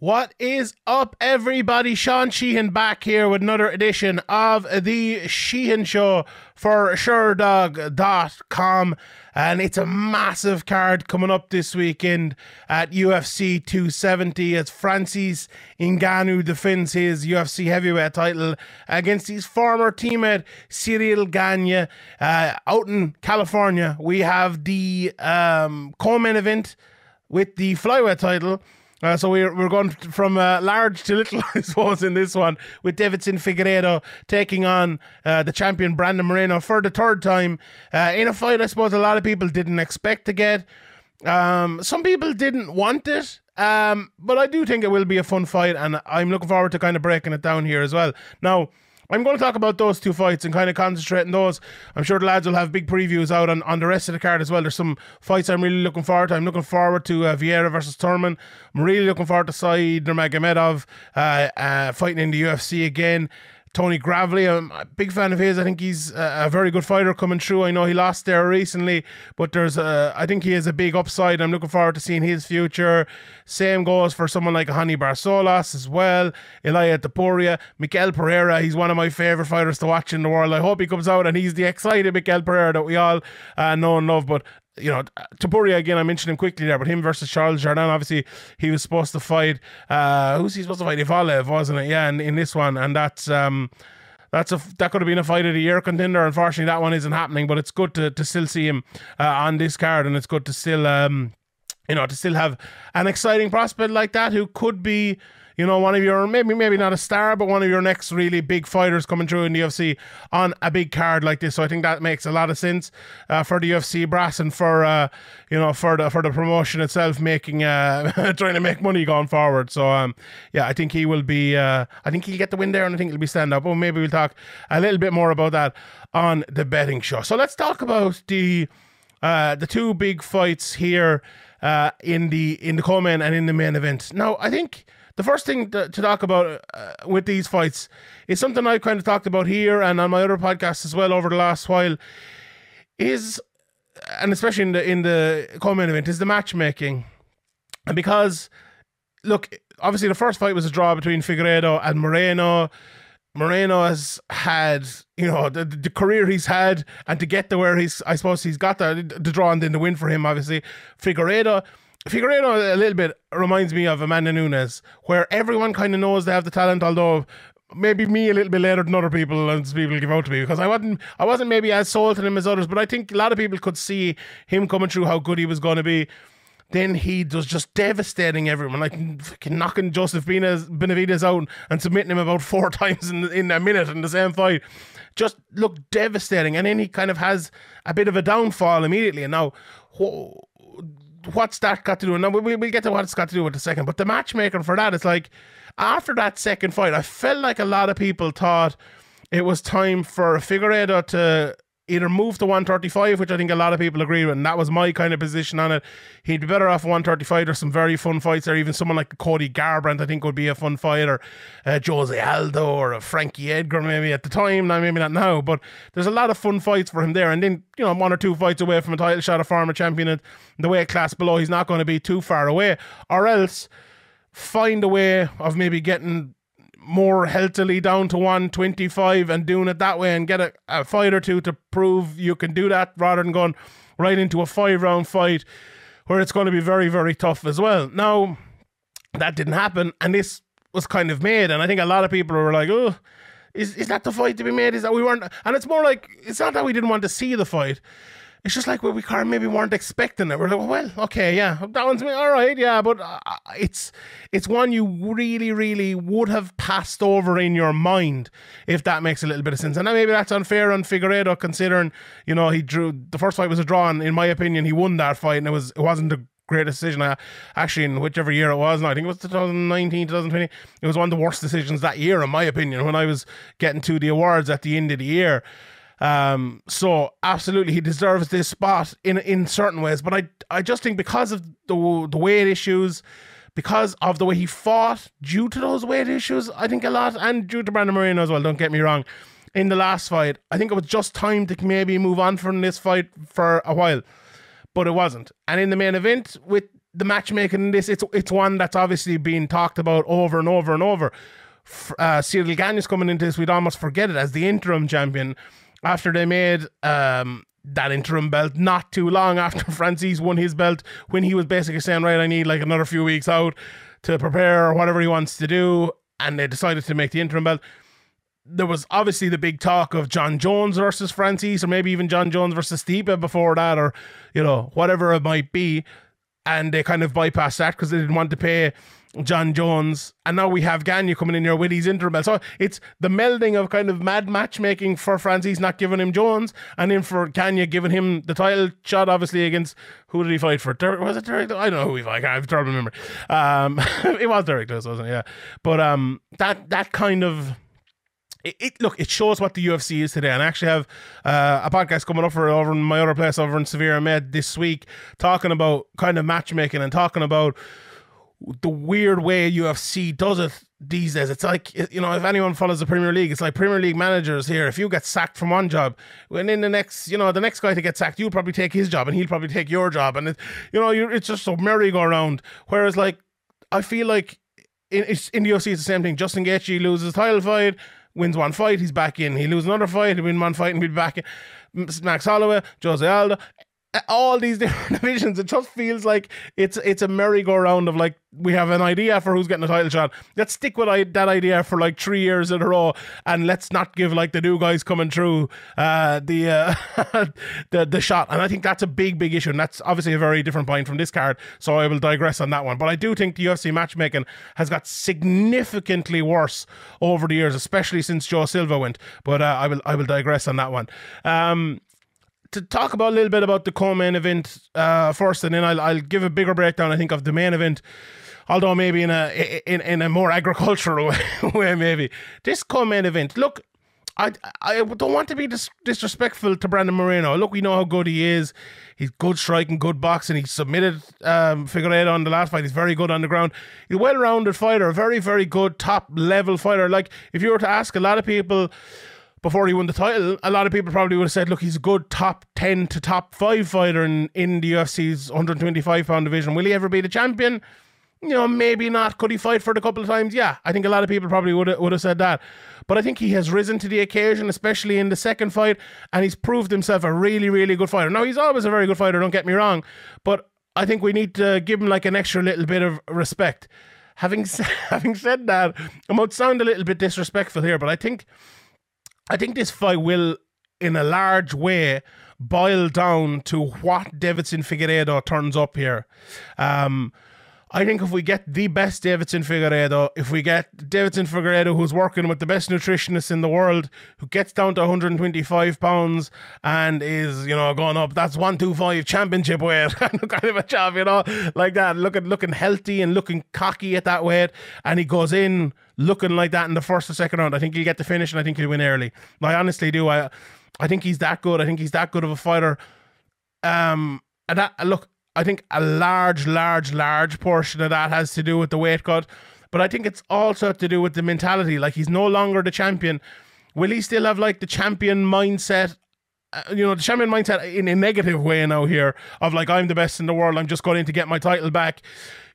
What is up, everybody? Sean Sheehan back here with another edition of the Sheehan Show for Sherdog.com. And it's a massive card coming up this weekend at UFC 270 as Francis Ngannou defends his UFC heavyweight title against his former teammate Ciryl Gane. Uh, out in California, we have the um, co-main event with the flyweight title uh, so we're, we're going from uh, large to little, I suppose, in this one, with Davidson Figueiredo taking on uh, the champion Brandon Moreno for the third time uh, in a fight I suppose a lot of people didn't expect to get. Um, some people didn't want it, um, but I do think it will be a fun fight, and I'm looking forward to kind of breaking it down here as well. Now, I'm going to talk about those two fights and kind of concentrate on those. I'm sure the lads will have big previews out on, on the rest of the card as well. There's some fights I'm really looking forward to. I'm looking forward to uh, Vieira versus Thurman. I'm really looking forward to Said Nurmagomedov uh, uh, fighting in the UFC again. Tony Gravely, I'm a big fan of his. I think he's a, very good fighter coming through. I know he lost there recently, but there's a, I think he has a big upside. I'm looking forward to seeing his future. Same goes for someone like Raoni Barcelos as well. Ilia Topuria, Michel Pereira. He's one of my favorite fighters to watch in the world. I hope he comes out and he's the excited Michel Pereira that we all uh, know and love. But you know, Topuria again, I mentioned him quickly there, but him versus Charles Jourdain, obviously, he was supposed to fight, uh, who's he supposed to fight? Evloev, wasn't it? Yeah, in, in this one. And that's, um, that's a that could have been a fight of the year contender. Unfortunately, that one isn't happening, but it's good to, to still see him uh, on this card, and it's good to still, um, you know, to still have an exciting prospect like that who could be you know, one of your maybe maybe not a star, but one of your next really big fighters coming through in the UFC on a big card like this. So I think that makes a lot of sense uh, for the UFC brass and for uh, you know for the for the promotion itself, making uh, trying to make money going forward. So um, yeah, I think he will be. Uh, I think he'll get the win there, and I think he'll be stand up. Well, maybe we'll talk a little bit more about that on the betting show. So let's talk about the uh, the two big fights here uh, in the in the co-main and in the main event. Now, I think the first thing to, to talk about uh, with these fights is something I've kind of talked about here and on my other podcasts as well over the last while. Is and especially in the in the co-main event is the matchmaking, and because look, obviously the first fight was a draw between Figueiredo and Moreno. Moreno has had, you know, the, the career he's had, and to get to where he's, I suppose he's got the, the draw and then the win for him, obviously. Figueiredo Figueiredo a little bit reminds me of Amanda Nunes, where everyone kind of knows they have the talent, although maybe me a little bit later than other people and people give out to me because I wasn't I wasn't maybe as sold to him as others, but I think a lot of people could see him coming through how good he was going to be. Then he was just devastating everyone, like knocking Joseph Benavidez out and submitting him about four times in, in a minute in the same fight. Just looked devastating. And then he kind of has a bit of a downfall immediately. And now, what's that got to do? And we, we'll get to what it's got to do with the second. But the matchmaking for that is like after that second fight, I felt like a lot of people thought it was time for Figueiredo to either move to 135, which I think a lot of people agree with, and that was my kind of position on it. He'd be better off 135. There's some very fun fights there. Even someone like Cody Garbrandt, I think, would be a fun fight, or uh, Jose Aldo, or a Frankie Edgar, maybe at the time. Now, maybe not now, but there's a lot of fun fights for him there. And then, you know, one or two fights away from a title shot, a former champion at the weight class below, he's not going to be too far away. Or else find a way of maybe getting more healthily down to 125 and doing it that way and get a, a fight or two to prove you can do that rather than going right into a five round fight where it's going to be very, very tough as well. Now, that didn't happen, and this was kind of made, and I think a lot of people were like, oh, is, is that the fight to be made? Is that we weren't? And it's more like, it's not that we didn't want to see the fight it's just like well, we kind of maybe weren't expecting it. We're like, well, okay, yeah, that one's me, all right, yeah, but uh, it's it's one you really, really would have passed over in your mind if that makes a little bit of sense. And maybe that's unfair on Figueiredo, considering you know he drew the first fight was a draw, and in my opinion, he won that fight, and it was it wasn't a great decision. I, actually, in whichever year it was, I think it was 2019, 2020, it was one of the worst decisions that year, in my opinion, when I was getting to the awards at the end of the year. Um, so absolutely, he deserves this spot in in certain ways. But I I just think because of the the weight issues, because of the way he fought due to those weight issues, I think a lot, and due to Brandon Moreno as well. Don't get me wrong. In the last fight, I think it was just time to maybe move on from this fight for a while, but it wasn't. And in the main event with the matchmaking in this, it's it's one that's obviously been talked about over and over and over. Uh, Ciryl Gane's coming into this, we'd almost forget it as the interim champion after they made um, that interim belt not too long after Francis won his belt when he was basically saying, right, I need like another few weeks out to prepare or whatever he wants to do. And they decided to make the interim belt. There was obviously the big talk of Jon Jones versus Francis, or maybe even Jon Jones versus Stipe before that, or, you know, whatever it might be. And they kind of bypassed that because they didn't want to pay Jon Jones, and now we have Gane coming in here with his interim So it's the melding of kind of mad matchmaking for Francis not giving him Jones, and then for Gane giving him the title shot, obviously against who did he fight for? Der- was it Derek? I don't know who he fought. I have trouble remember. Um, it was Derrick Lewis, wasn't it? Yeah, but um, that that kind of. It, it, look it shows what the UFC is today and I actually have uh, a podcast coming up for over in my other place over in Severe Med this week talking about kind of matchmaking and talking about the weird way UFC does it these days. It's like you know, if anyone follows the Premier League, it's like Premier League managers here. If you get sacked from one job, when in the next, you know, the next guy to get sacked, you'll probably take his job, and he'll probably take your job, and it, you know, it's just a merry-go-round. Whereas, like, I feel like in, in the UFC, it's the same thing. Justin Gaethje loses title fight, wins one fight, he's back in. He loses another fight, he wins one fight, and he'll be back in. Max Holloway, Jose Aldo, all these different divisions. It just feels like it's it's a merry-go-round of like we have an idea for who's getting a title shot. Let's stick with that idea for like three years in a row, and let's not give like the new guys coming through uh, the uh, the the shot. And I think that's a big big issue, and that's obviously a very different point from this card. So I will digress on that one. But I do think the UFC matchmaking has got significantly worse over the years, especially since Joe Silva went. But uh, I will I will digress on that one. Um, to talk about a little bit about the co-main event uh, first, and then I'll, I'll give a bigger breakdown. I think of the main event, although maybe in a in, in a more agricultural way, maybe this co-main event. Look, I I don't want to be dis- disrespectful to Brandon Moreno. Look, we know how good he is. He's good striking, good boxing. He submitted um, Figueiredo on the last fight. He's very good on the ground. He's a well-rounded fighter, a very very good top level fighter. Like if you were to ask a lot of people before he won the title, a lot of people probably would have said, look, he's a good top 10 to top 5 fighter in, in the UFC's 125 pound division. Will he ever be the champion? You know, maybe not. Could he fight for it a couple of times? Yeah, I think a lot of people probably would have, would have said that. But I think he has risen to the occasion, especially in the second fight, and he's proved himself a really, really good fighter. Now, he's always a very good fighter, don't get me wrong, but I think we need to give him like an extra little bit of respect. Having, having said that, I might sound a little bit disrespectful here, but I think I think this fight will, in a large way, boil down to what Davidson Figueiredo turns up here. Um, I think if we get the best Davidson Figueiredo, if we get Deiveson Figueiredo who's working with the best nutritionist in the world, who gets down to 125 pounds and is, you know, going up, that's 125 championship weight, kind of a job, you know, like that, looking looking healthy and looking cocky at that weight, and he goes in looking like that in the first or second round, I think he'll get the finish and I think he'll win early. I honestly do. I I think he's that good. I think he's that good of a fighter. Um, and that look, I think a large, large, large portion of that has to do with the weight cut, but I think it's also to do with the mentality. Like he's no longer the champion. Will he still have like the champion mindset you know, the champion mindset in a negative way now here of like, I'm the best in the world, I'm just going to get my title back.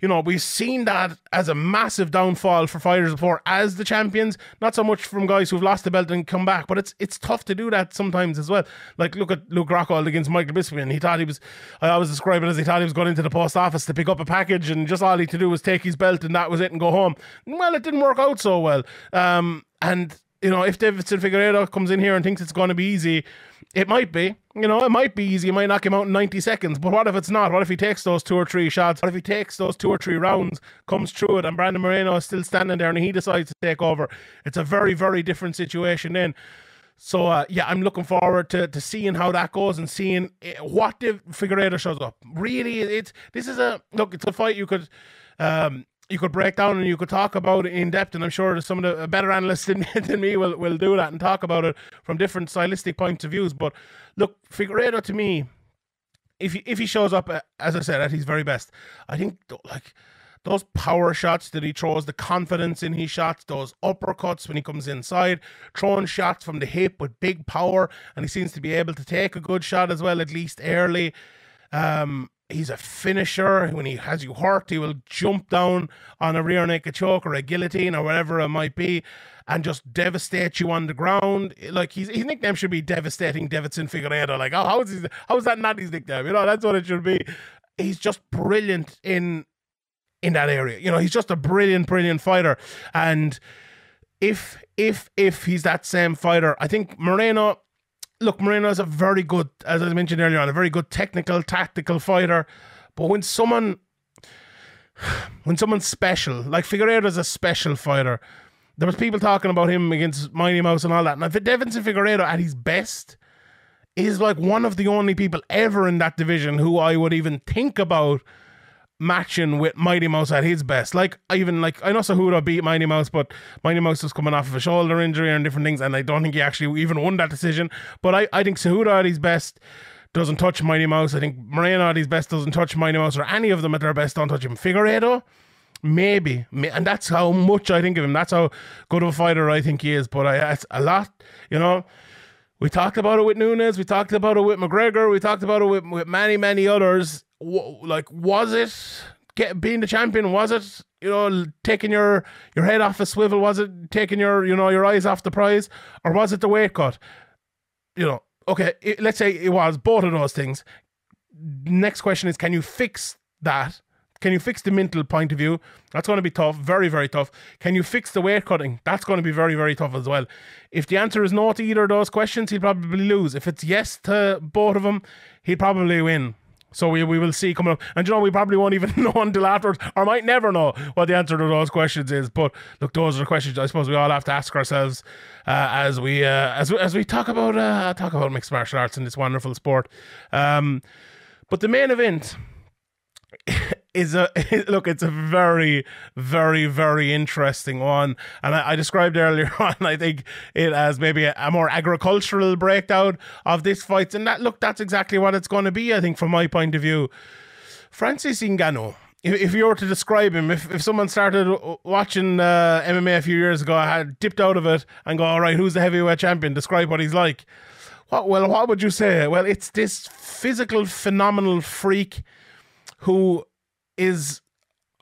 You know, we've seen that as a massive downfall for fighters before as the champions, not so much from guys who've lost the belt and come back, but it's it's tough to do that sometimes as well. Like, look at Luke Rockhold against Michael Bisping. He thought he was, I always describe it as he thought he was going into the post office to pick up a package and just all he had to do was take his belt and that was it and go home. Well, it didn't work out so well. Um, and, you know, if Deiveson Figueiredo comes in here and thinks it's going to be easy, it might be. You know, it might be easy. You might knock him out in 90 seconds. But what if it's not? What if he takes those two or three shots? What if he takes those two or three rounds, comes through it, and Brandon Moreno is still standing there and he decides to take over? It's a very, very different situation then. So, uh, yeah, I'm looking forward to, to seeing how that goes and seeing eh, what the Figueiredo shows up. Really, it's this is a look, it's a fight you could. Um, you could break down and you could talk about it in depth. And I'm sure some of the better analysts than, than me will, will do that and talk about it from different stylistic points of views. But look, Figueiredo to me, if he, if he shows up, uh, as I said, at his very best, I think like those power shots that he throws, the confidence in his shots, those uppercuts when he comes inside, throwing shots from the hip with big power, and he seems to be able to take a good shot as well, at least early. Um, he's a finisher. When he has you hurt, he will jump down on a rear naked choke or a guillotine or whatever it might be and just devastate you on the ground. Like his, his nickname should be devastating Davidson Figueiredo. Like, oh, how is he, how is that not his nickname? You know, that's what it should be. He's just brilliant in in that area. You know, he's just a brilliant, brilliant fighter. And if if if he's that same fighter, I think Moreno look, Moreno is a very good, as I mentioned earlier on, a very good technical, tactical fighter. But when someone, when someone's special, like Figueiredo is a special fighter, there was people talking about him against Mighty Mouse and all that. Now, Deiveson Figueiredo at his best is like one of the only people ever in that division who I would even think about matching with Mighty Mouse at his best. Like even like I know Cejudo beat Mighty Mouse, but Mighty Mouse was coming off of a shoulder injury and different things, and I don't think he actually even won that decision. But I, I think Cejudo at his best doesn't touch Mighty Mouse. I think Moreno at his best doesn't touch Mighty Mouse, or any of them at their best don't touch him. Figueiredo, maybe, and that's how much I think of him. That's how good of a fighter I think he is. But I, that's a lot, you know. We talked about it with Nunes. We talked about it with McGregor. We talked about it with, with many, many others like was it get being the champion? Was it you know taking your your head off a swivel? Was it taking your you know your eyes off the prize, or was it the weight cut? You know, okay, it, let's say it was both of those things. Next question is, can you fix that? Can you fix the mental point of view? That's going to be tough, very, very tough. Can you fix the weight cutting? That's going to be very, very tough as well. If the answer is no to either of those questions, he'll probably lose. If it's yes to both of them, he'll probably win. So we, we will see coming up. And you know, we probably won't even know until afterwards, or might never know what the answer to those questions is. But look, those are the questions I suppose we all have to ask ourselves uh, as we uh, as we, as we talk about uh, talk about mixed martial arts in this wonderful sport. Um, but the main event is a look it's a very very very interesting one. And I, I, described earlier on i think it as maybe a, a, more agricultural breakdown of this fight. And that look that's exactly what it's going to be i think from my point of view. Francis ngannou if, if you were to describe him if, if someone started watching uh, mma a few years ago I had dipped out of it and go all right who's the heavyweight champion? Describe what he's like. What well what would you say? Well it's this physical phenomenal freak who is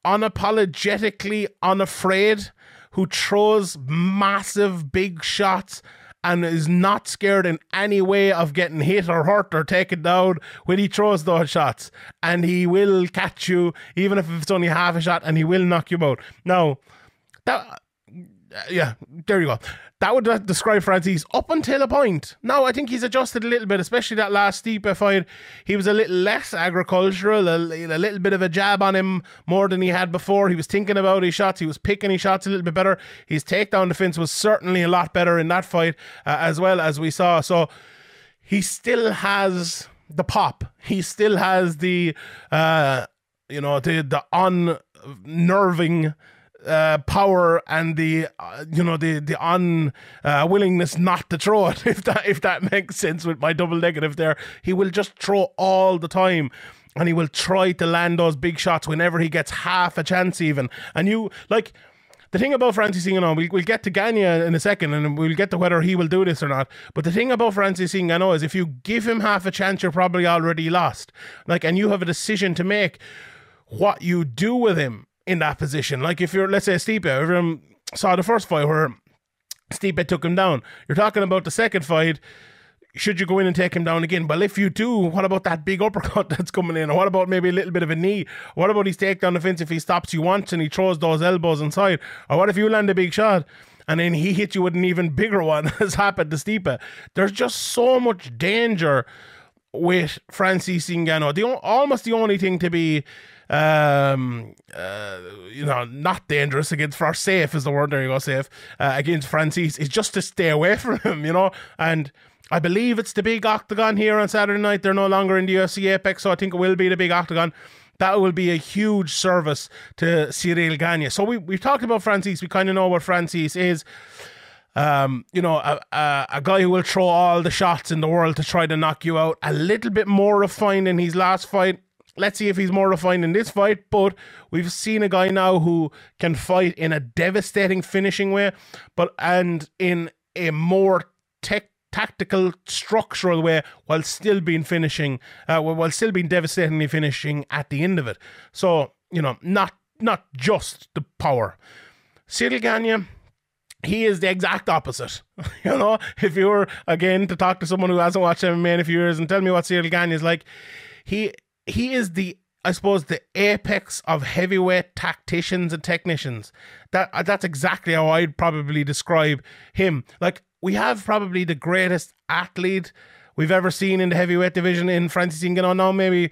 unapologetically unafraid, who throws massive big shots and is not scared in any way of getting hit or hurt or taken down when he throws those shots. And he will catch you, even if it's only half a shot, and he will knock you out. Now, that yeah, there you go. That would describe Francis up until a point. Now, I think he's adjusted a little bit, especially that last Stipe fight. He was a little less agricultural, a, a, little bit of a jab on him more than he had before. He was thinking about his shots, he was picking his shots a little bit better. His takedown defense was certainly a lot better in that fight, uh, as well as we saw. So he still has the pop. He still has the, uh, you know, the the unnerving uh, power and the uh, you know the the unwillingness uh, not to throw it if that if that makes sense with my double negative there he will just throw all the time and he will try to land those big shots whenever he gets half a chance even and you like the thing about Francis Ngannou, we, we'll get to Gane in a second and we'll get to whether he will do this or not. But the thing about Francis Ngannou is if you give him half a chance, you're probably already lost. Like, and you have a decision to make what you do with him in that position. Like if you're, let's say, Stipe, everyone saw the first fight where Stipe took him down. You're talking about the second fight. Should you go in and take him down again? Well, if you do, what about that big uppercut that's coming in? Or what about maybe a little bit of a knee? What about his takedown defense if he stops you once and he throws those elbows inside? Or what if you land a big shot and then he hits you with an even bigger one, as happened to Stipe? There's just so much danger with Francis Ngannou. The almost the only thing to be um, uh, you know, not dangerous against for safe is the word. There you go, safe uh, against Francis is just to stay away from him, you know. And I believe it's the big octagon here on Saturday night. They're no longer in the UFC Apex, so I think it will be the big octagon. That will be a huge service to Ciryl Gane. So we we've talked about Francis. We kind of know what Francis is um, you know, a, a, a, guy who will throw all the shots in the world to try to knock you out. A little bit more refined in his last fight. Let's see if he's more refined in this fight. But we've seen a guy now who can fight in a devastating finishing way, but and in a more tech tactical, structural way while still being finishing, uh, while still being devastatingly finishing at the end of it. So you know, not not just the power. Ciryl Gane, he is the exact opposite. you know, if you were again to talk to someone who hasn't watched MMA in a few years and tell me what Ciryl Gane is like, he he is the I suppose the apex of heavyweight tacticians and technicians. That uh, that's exactly how I'd probably describe him. Like we have probably the greatest athlete we've ever seen in the heavyweight division in Francis Ngannou. Now maybe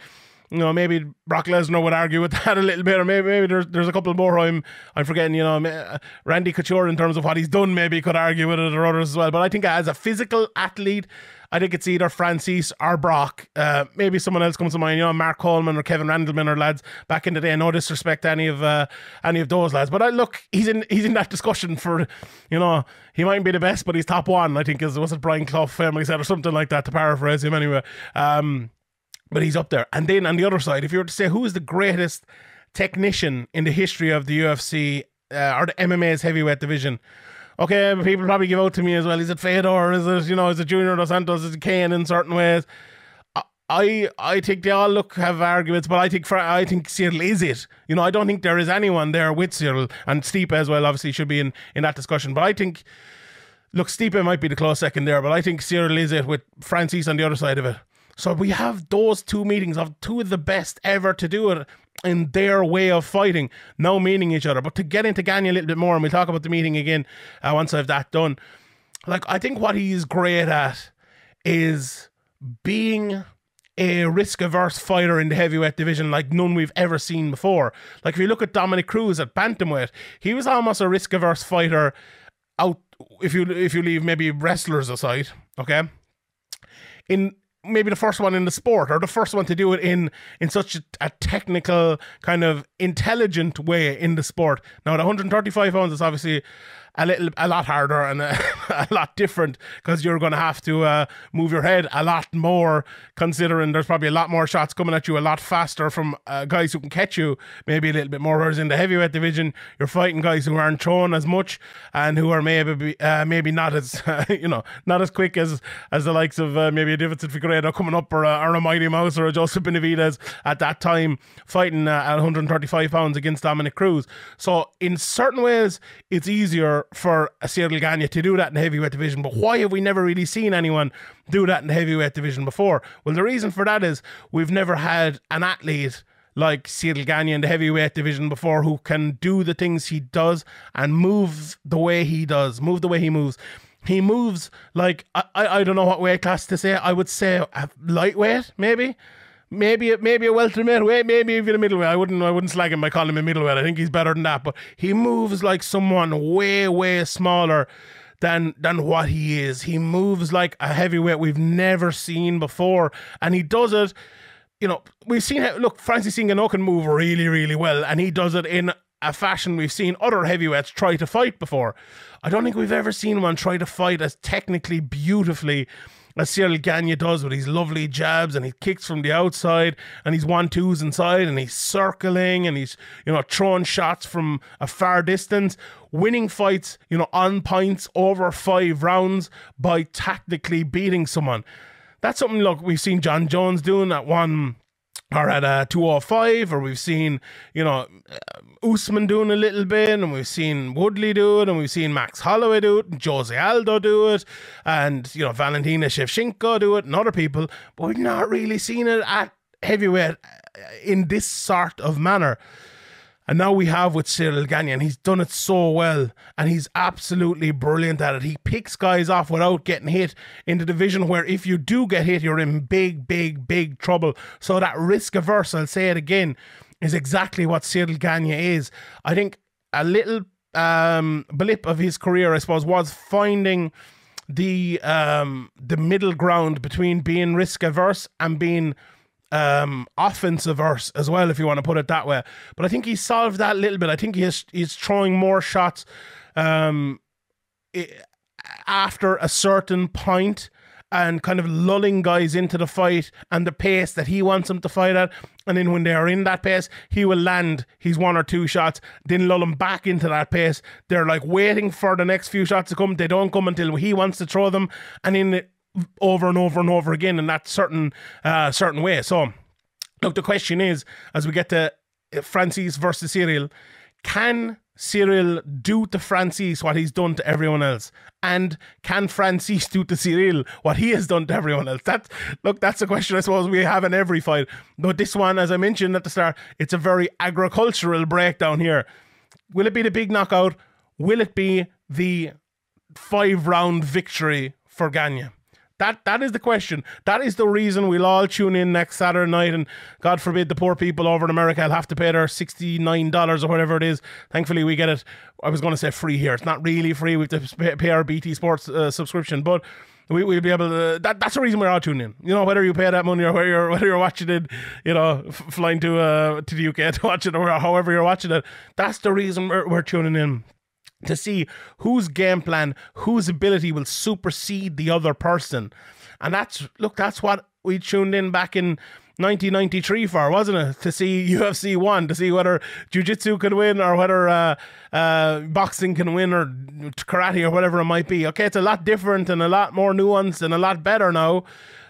you know, maybe Brock Lesnar would argue with that a little bit, or maybe maybe there's there's a couple more I'm I'm forgetting. You know, Randy Couture in terms of what he's done, maybe could argue with it or others as well. But I think as a physical athlete, I think it's either Francis or Brock. Uh, maybe someone else comes to mind. You know, Mark Coleman or Kevin Randleman or lads back in the day. No disrespect to any of uh, any of those lads, but I look, he's in he's in that discussion for, you know, he mightn't be the best, but he's top one. I think is was it Brian Clough family said or something like that to paraphrase him anyway. Um, but he's up there. And then on the other side, if you were to say who is the greatest technician in the history of the UFC uh, or the MMA's heavyweight division, okay, people probably give out to me as well. Is it Fedor? Is it you know? Is it Junior Dos Santos? Is it Cain in certain ways? I I think they all look have arguments, but I think for, I think Ciryl is it. You know, I don't think there is anyone there with Ciryl and Stipe as well. Obviously, should be in in that discussion. But I think, look, Stipe might be the close second there, but I think Ciryl is it with Francis on the other side of it. So we have those two meetings of two of the best ever to do it in their way of fighting, no meaning each other. But to get into Gane a little bit more, and we'll talk about the meeting again uh, once I've that done. Like I think what he's great at is being a risk averse fighter in the heavyweight division like none we've ever seen before. Like if you look at Dominick Cruz at bantamweight, he was almost a risk averse fighter out if you if you leave maybe wrestlers aside, okay? In maybe the first one in the sport or the first one to do it in in such a, a technical kind of intelligent way in the sport. Now at 135 pounds is obviously a little, a lot harder and a, a lot different because you're going to have to uh, move your head a lot more, considering there's probably a lot more shots coming at you a lot faster from uh, guys who can catch you, maybe a little bit more. Whereas in the heavyweight division, you're fighting guys who aren't thrown as much and who are maybe uh, maybe not as you know not as quick as as the likes of uh, maybe a Deiveson Figueiredo coming up or a, or a Mighty Mouse or a Joseph Benavidez at that time fighting uh, at 135 pounds against Dominick Cruz. So in certain ways, it's easier for Ciryl Gane to do that in the heavyweight division, but why have we never really seen anyone do that in the heavyweight division before? Well, the reason for that is we've never had an athlete like Ciryl Gane in the heavyweight division before who can do the things he does and move the way he does, move the way he moves. He moves like I, I don't know what weight class to say. I would say lightweight, maybe maybe maybe a welterweight, maybe even a middleweight. I wouldn't I wouldn't slag him by calling him a middleweight. I think he's better than that. But he moves like someone way way smaller than than what he is. He moves like a heavyweight we've never seen before, and he does it. You know, we've seen look Francis Ngannou can move really really well, and he does it in a fashion we've seen other heavyweights try to fight before. I don't think we've ever seen one try to fight as technically beautifully as Ciryl Gane does with his lovely jabs and he kicks from the outside and he's one twos inside and he's circling and he's you know throwing shots from a far distance, winning fights you know on points over five rounds by tactically beating someone. That's something look we've seen Jon Jones doing at one or at a 205, or we've seen, you know, Usman doing a little bit, and we've seen Woodley do it, and we've seen Max Holloway do it, and Jose Aldo do it, and, you know, Valentina Shevchenko do it, and other people, but we've not really seen it at heavyweight in this sort of manner. And now we have with Ciryl Gane, and he's done it so well, and he's absolutely brilliant at it. He picks guys off without getting hit in the division where if you do get hit, you're in big, big, big trouble. So that risk averse, I'll say it again, is exactly what Ciryl Gane is. I think a little um, blip of his career, I suppose, was finding the um, the middle ground between being risk averse and being um, offensive verse as well, if you want to put it that way. But I think he solved that a little bit. I think he's he's throwing more shots um, after a certain point and kind of lulling guys into the fight and the pace that he wants them to fight at. And then when they are in that pace, he will land his one or two shots, then lull them back into that pace. They're like waiting for the next few shots to come. They don't come until he wants to throw them, and in over and over and over again in that certain uh, certain way. So, look, the question is, as we get to Francis versus Ciryl, can Ciryl do to Francis what he's done to everyone else? And can Francis do to Ciryl what he has done to everyone else? That look, that's a question I suppose we have in every fight. But this one, as I mentioned at the start, it's a very agricultural breakdown here. Will it be the big knockout? Will it be the five round victory for Gane? That that is the question. That is the reason we'll all tune in next Saturday night, and God forbid the poor people over in America will have to pay their sixty nine dollars or whatever it is. Thankfully, we get it. I was going to say free here. It's not really free. We have to pay our BT Sports uh, subscription, but we, we'll be able to. That, that's the reason we're all tuning in. You know, whether you pay that money or whether you're whether you're watching it, you know, f- flying to uh to the UK to watch it or however you're watching it. That's the reason we're, we're tuning in to see whose game plan, whose ability will supersede the other person. And that's, look, that's what we tuned in back in 1993 for, wasn't it? To see UFC 1, to see whether Jiu Jitsu can win or whether uh, uh, boxing can win or karate or whatever it might be. Okay, it's a lot different and a lot more nuanced and a lot better now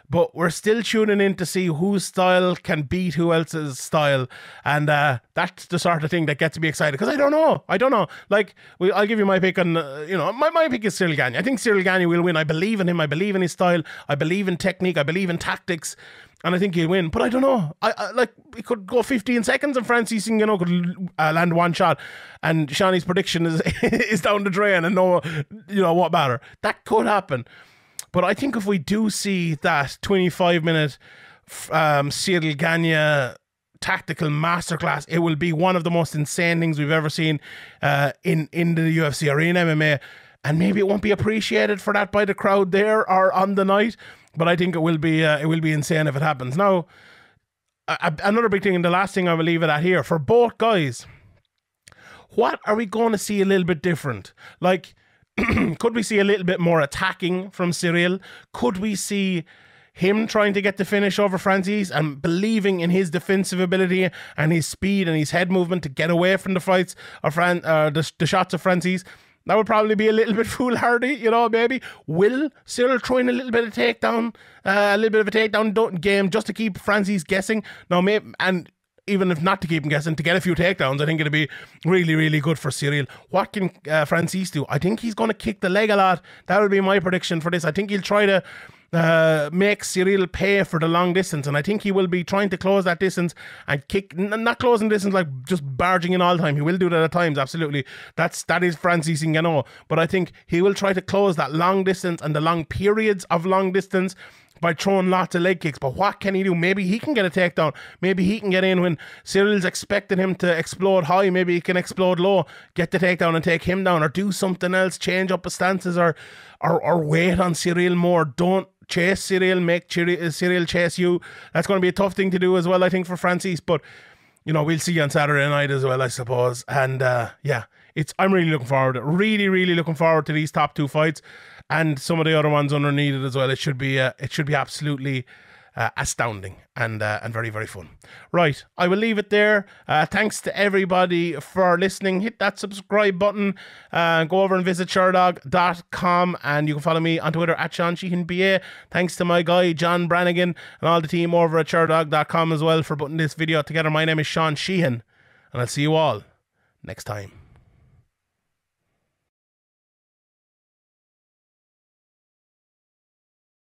but we're still tuning in to see whose style can beat who else's style, and uh, that's the sort of thing that gets me excited because I don't know, I don't know. Like, we, I'll give you my pick on, uh, you know, my, my pick is Ciryl Gane. I think Ciryl Gane will win. I believe in him. I believe in his style. I believe in technique. I believe in tactics. And I think he'll win, but I don't know. I, I like it could go 15 seconds, and Francis, you know, could uh, land one shot, and Shawnee's prediction is is down the drain, and no, you know what matter. That could happen. But I think if we do see that 25 minute um, Ciryl Gane tactical masterclass, it will be one of the most insane things we've ever seen uh, in, in the UFC or in MMA. And maybe it won't be appreciated for that by the crowd there or on the night, but I think it will be uh, it will be insane if it happens. Now, another big thing, and the last thing I will leave it at here for both guys. What are we going to see a little bit different? Like, could we see a little bit more attacking from Ciryl? Could we see him trying to get the finish over Francis and believing in his defensive ability and his speed and his head movement to get away from the fights of Fran- uh, the, the shots of Francis? That would probably be a little bit foolhardy, you know, maybe. Will Ciryl throw in a little bit of takedown, uh, a little bit of a takedown game just to keep Francis guessing? Now, maybe, and even if not to keep him guessing, to get a few takedowns, I think it'll be really, really good for Ciryl. What can uh, Francis do? I think he's going to kick the leg a lot. That would be my prediction for this. I think he'll try to uh, make Ciryl pay for the long distance, and I think he will be trying to close that distance and kick, not closing distance like just barging in all time. He will do that at times, absolutely. That's that is Francis Ngannou, but I think he will try to close that long distance and the long periods of long distance by throwing lots of leg kicks. But what can he do? Maybe he can get a takedown. Maybe he can get in when Ciryl's expecting him to explode high. Maybe he can explode low, get the takedown and take him down, or do something else, change up his stances, or or, or wait on Ciryl more. Don't chase Ciryl, make Ciryl chase you. That's going to be a tough thing to do as well, I think, for Francis. But you know, we'll see you on Saturday night as well, I suppose. And uh, yeah, it's I'm really looking forward. Really, really looking forward to these top two fights and some of the other ones underneath it as well. It should be uh, it should be absolutely uh, astounding and uh, and very very fun. Right, I will leave it there. Uh, thanks to everybody for listening. Hit that subscribe button. Uh, go over and visit sherdog.com and you can follow me on Twitter at Sean Sheehan BA. Thanks to my guy John Brannigan and all the team over at sherdog.com as well for putting this video together. My name is Sean Sheehan and I'll see you all next time.